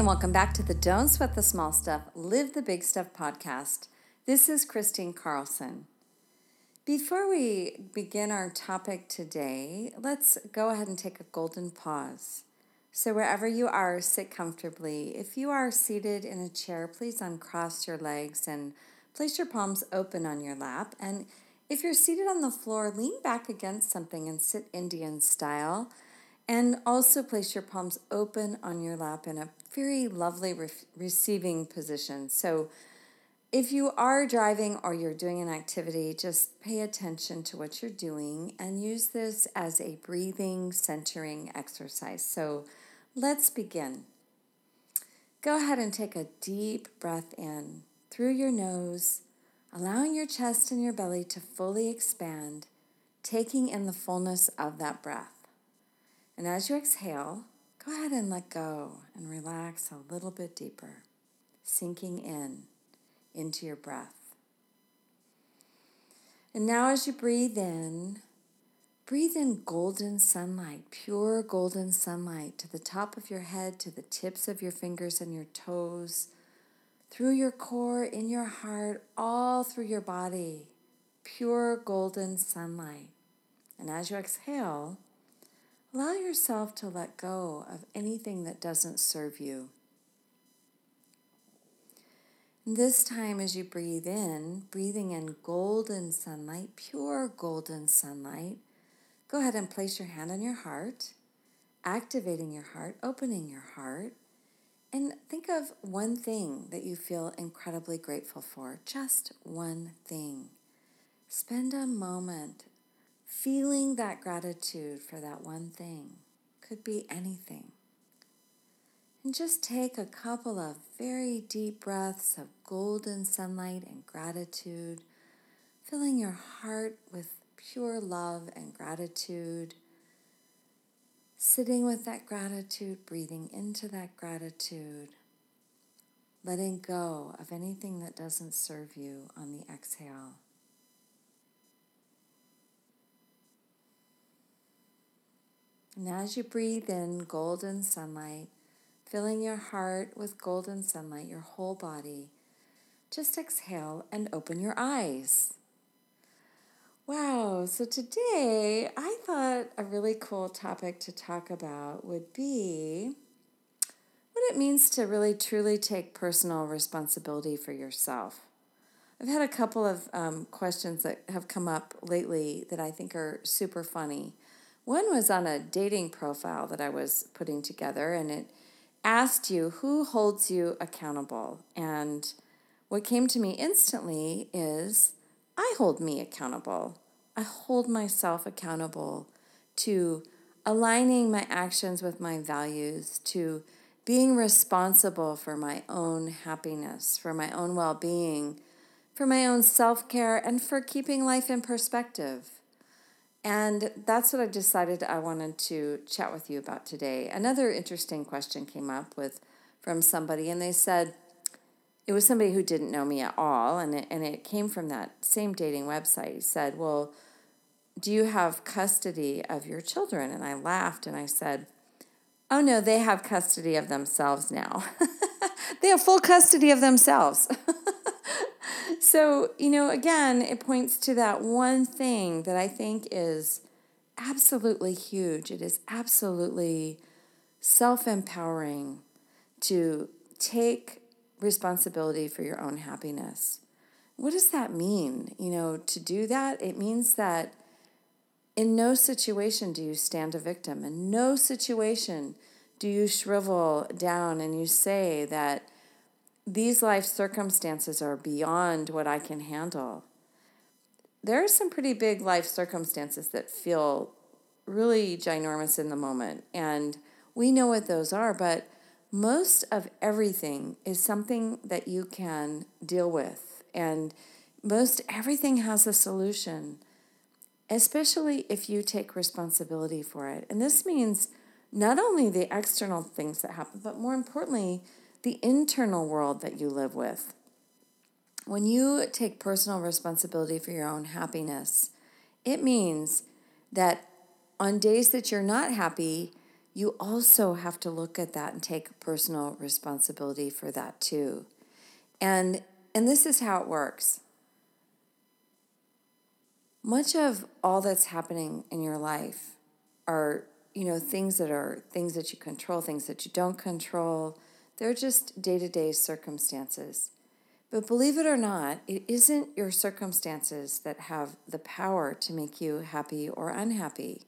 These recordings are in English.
And welcome back to the Don't Sweat the Small Stuff, Live the Big Stuff podcast. This is Kristine Carlson. Before we begin our topic today, let's go ahead and take a golden pause. So, wherever you are, sit comfortably. If you are seated in a chair, please uncross your legs and place your palms open on your lap. And if you're seated on the floor, lean back against something and sit Indian style. And also place your palms open on your lap in a very lovely re- receiving position. So, if you are driving or you're doing an activity, just pay attention to what you're doing and use this as a breathing centering exercise. So, let's begin. Go ahead and take a deep breath in through your nose, allowing your chest and your belly to fully expand, taking in the fullness of that breath. And as you exhale, go ahead and let go and relax a little bit deeper, sinking in into your breath. And now, as you breathe in, breathe in golden sunlight, pure golden sunlight to the top of your head, to the tips of your fingers and your toes, through your core, in your heart, all through your body. Pure golden sunlight. And as you exhale, Allow yourself to let go of anything that doesn't serve you. this time, as you breathe in, breathing in golden sunlight, pure golden sunlight, go ahead and place your hand on your heart, activating your heart, opening your heart, and think of one thing that you feel incredibly grateful for. Just one thing. Spend a moment feeling that gratitude for that one thing. Could be anything. And just take a couple of very deep breaths of golden sunlight and gratitude, filling your heart with pure love and gratitude. Sitting with that gratitude, breathing into that gratitude, letting go of anything that doesn't serve you on the exhale. And as you breathe in golden sunlight, filling your heart with golden sunlight, your whole body, just exhale and open your eyes. Wow, so today I thought a really cool topic to talk about would be what it means to really truly take personal responsibility for yourself. I've had a couple of um, questions that have come up lately that I think are super funny. One was on a dating profile that I was putting together, and it asked you who holds you accountable. And what came to me instantly is I hold me accountable. I hold myself accountable to aligning my actions with my values, to being responsible for my own happiness, for my own well being, for my own self care, and for keeping life in perspective. And that's what I decided I wanted to chat with you about today. Another interesting question came up with from somebody, and they said it was somebody who didn't know me at all, and it, and it came from that same dating website. He said, "Well, do you have custody of your children?" And I laughed and I said, "Oh no, they have custody of themselves now. they have full custody of themselves." so, you know, again, it points to that one thing that I think is absolutely huge. It is absolutely self empowering to take responsibility for your own happiness. What does that mean? You know, to do that, it means that in no situation do you stand a victim. In no situation do you shrivel down and you say that these life circumstances are beyond what I can handle. There are some pretty big life circumstances that feel really ginormous in the moment, and we know what those are, but most of everything is something that you can deal with. And most everything has a solution, especially if you take responsibility for it. And this means not only the external things that happen, but more importantly, the internal world that you live with. When you take personal responsibility for your own happiness, it means that on days that you're not happy, you also have to look at that and take personal responsibility for that too. And and this is how it works. Much of all that's happening in your life are, you know, things that are things that you control, things that you don't control. They're just day-to-day circumstances. But believe it or not, it isn't your circumstances that have the power to make you happy or unhappy.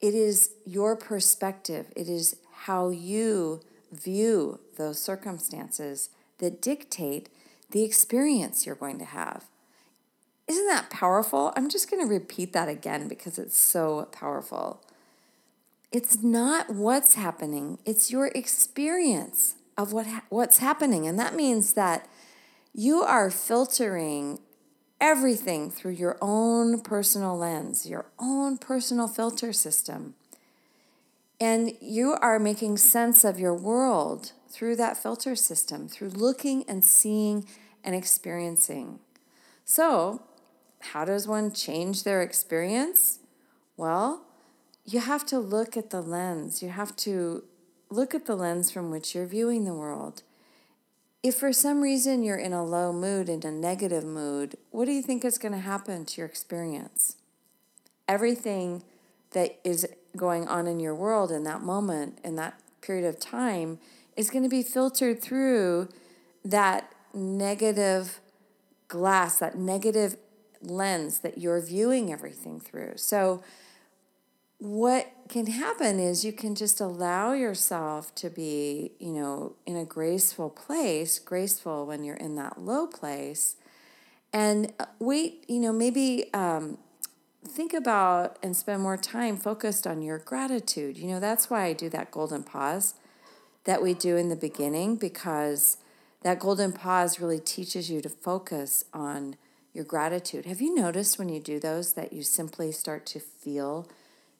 It is your perspective, it is how you view those circumstances that dictate the experience you're going to have. Isn't that powerful? I'm just going to repeat that again because it's so powerful. It's not what's happening, it's your experience of what ha- what's happening. And that means that you are filtering everything through your own personal lens, your own personal filter system. And you are making sense of your world through that filter system, through looking and seeing and experiencing. So, how does one change their experience? Well, you have to look at the lens. You have to look at the lens from which you're viewing the world. If for some reason you're in a low mood, in a negative mood, what do you think is going to happen to your experience? Everything that is going on in your world in that moment, in that period of time, is going to be filtered through that negative glass, that negative lens that you're viewing everything through. So, what can happen is you can just allow yourself to be, you know, in a graceful place, graceful when you're in that low place, and uh, wait, you know, maybe um, think about and spend more time focused on your gratitude. You know, that's why I do that golden pause that we do in the beginning because that golden pause really teaches you to focus on your gratitude. Have you noticed when you do those that you simply start to feel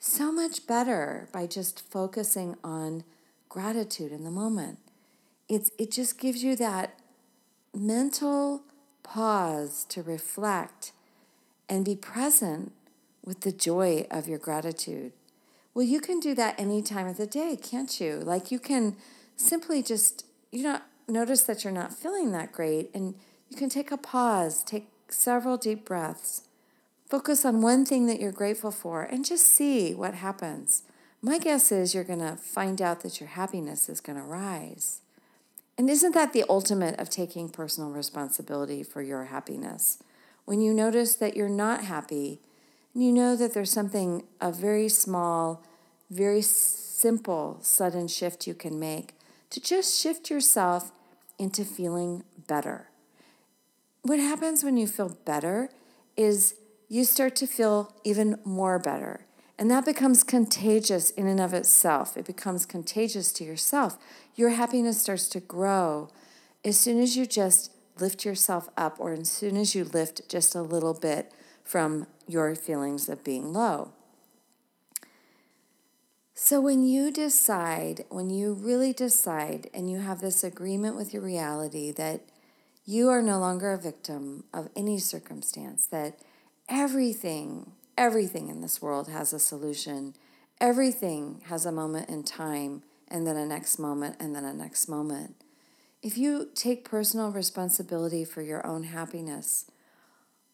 so much better by just focusing on gratitude in the moment? It's, it just gives you that mental pause to reflect and be present with the joy of your gratitude. Well, you can do that any time of the day, can't you? Like you can simply just, you know, notice that you're not feeling that great and you can take a pause, take several deep breaths. Focus on one thing that you're grateful for and just see what happens. My guess is you're going to find out that your happiness is going to rise. And isn't that the ultimate of taking personal responsibility for your happiness? When you notice that you're not happy, and you know that there's something, a very small, very simple, sudden shift you can make to just shift yourself into feeling better. What happens when you feel better is you start to feel even more better. And that becomes contagious in and of itself. It becomes contagious to yourself. Your happiness starts to grow as soon as you just lift yourself up, or as soon as you lift just a little bit from your feelings of being low. So, when you decide, when you really decide, and you have this agreement with your reality that you are no longer a victim of any circumstance, that everything, everything in this world has a solution, everything has a moment in time, and then a next moment, and then a next moment. If you take personal responsibility for your own happiness,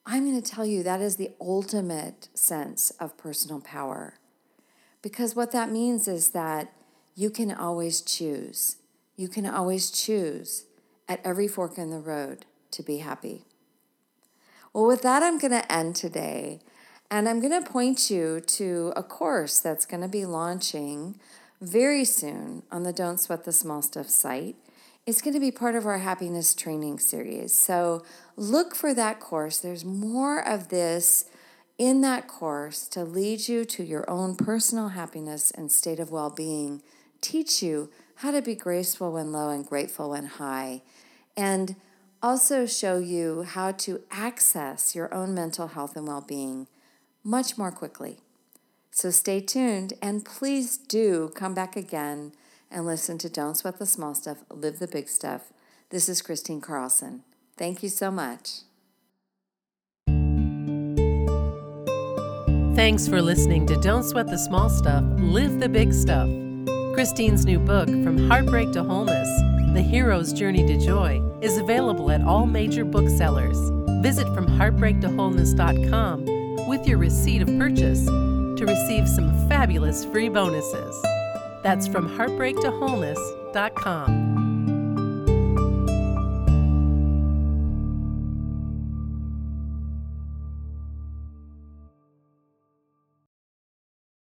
I'm going to tell you that is the ultimate sense of personal power. Because what that means is that you can always choose. You can always choose at every fork in the road to be happy. Well, with that, I'm going to end today. And I'm going to point you to a course that's going to be launching very soon on the Don't Sweat the Small Stuff site. It's going to be part of our happiness training series. So look for that course. There's more of this in that course to lead you to your own personal happiness and state of well being, teach you how to be graceful when low and grateful when high, and also show you how to access your own mental health and well being much more quickly. So stay tuned and please do come back again and listen to Don't Sweat the Small Stuff, Live the Big Stuff. This is Kristine Carlson. Thank you so much. Thanks for listening to Don't Sweat the Small Stuff, Live the Big Stuff. Kristine's new book, From Heartbreak to Wholeness The Hero's Journey to Joy, is available at all major booksellers. Visit FromHeartbreakToWholeness.com with your receipt of purchase to receive some fabulous free bonuses. That's from heartbreaktowholeness.com.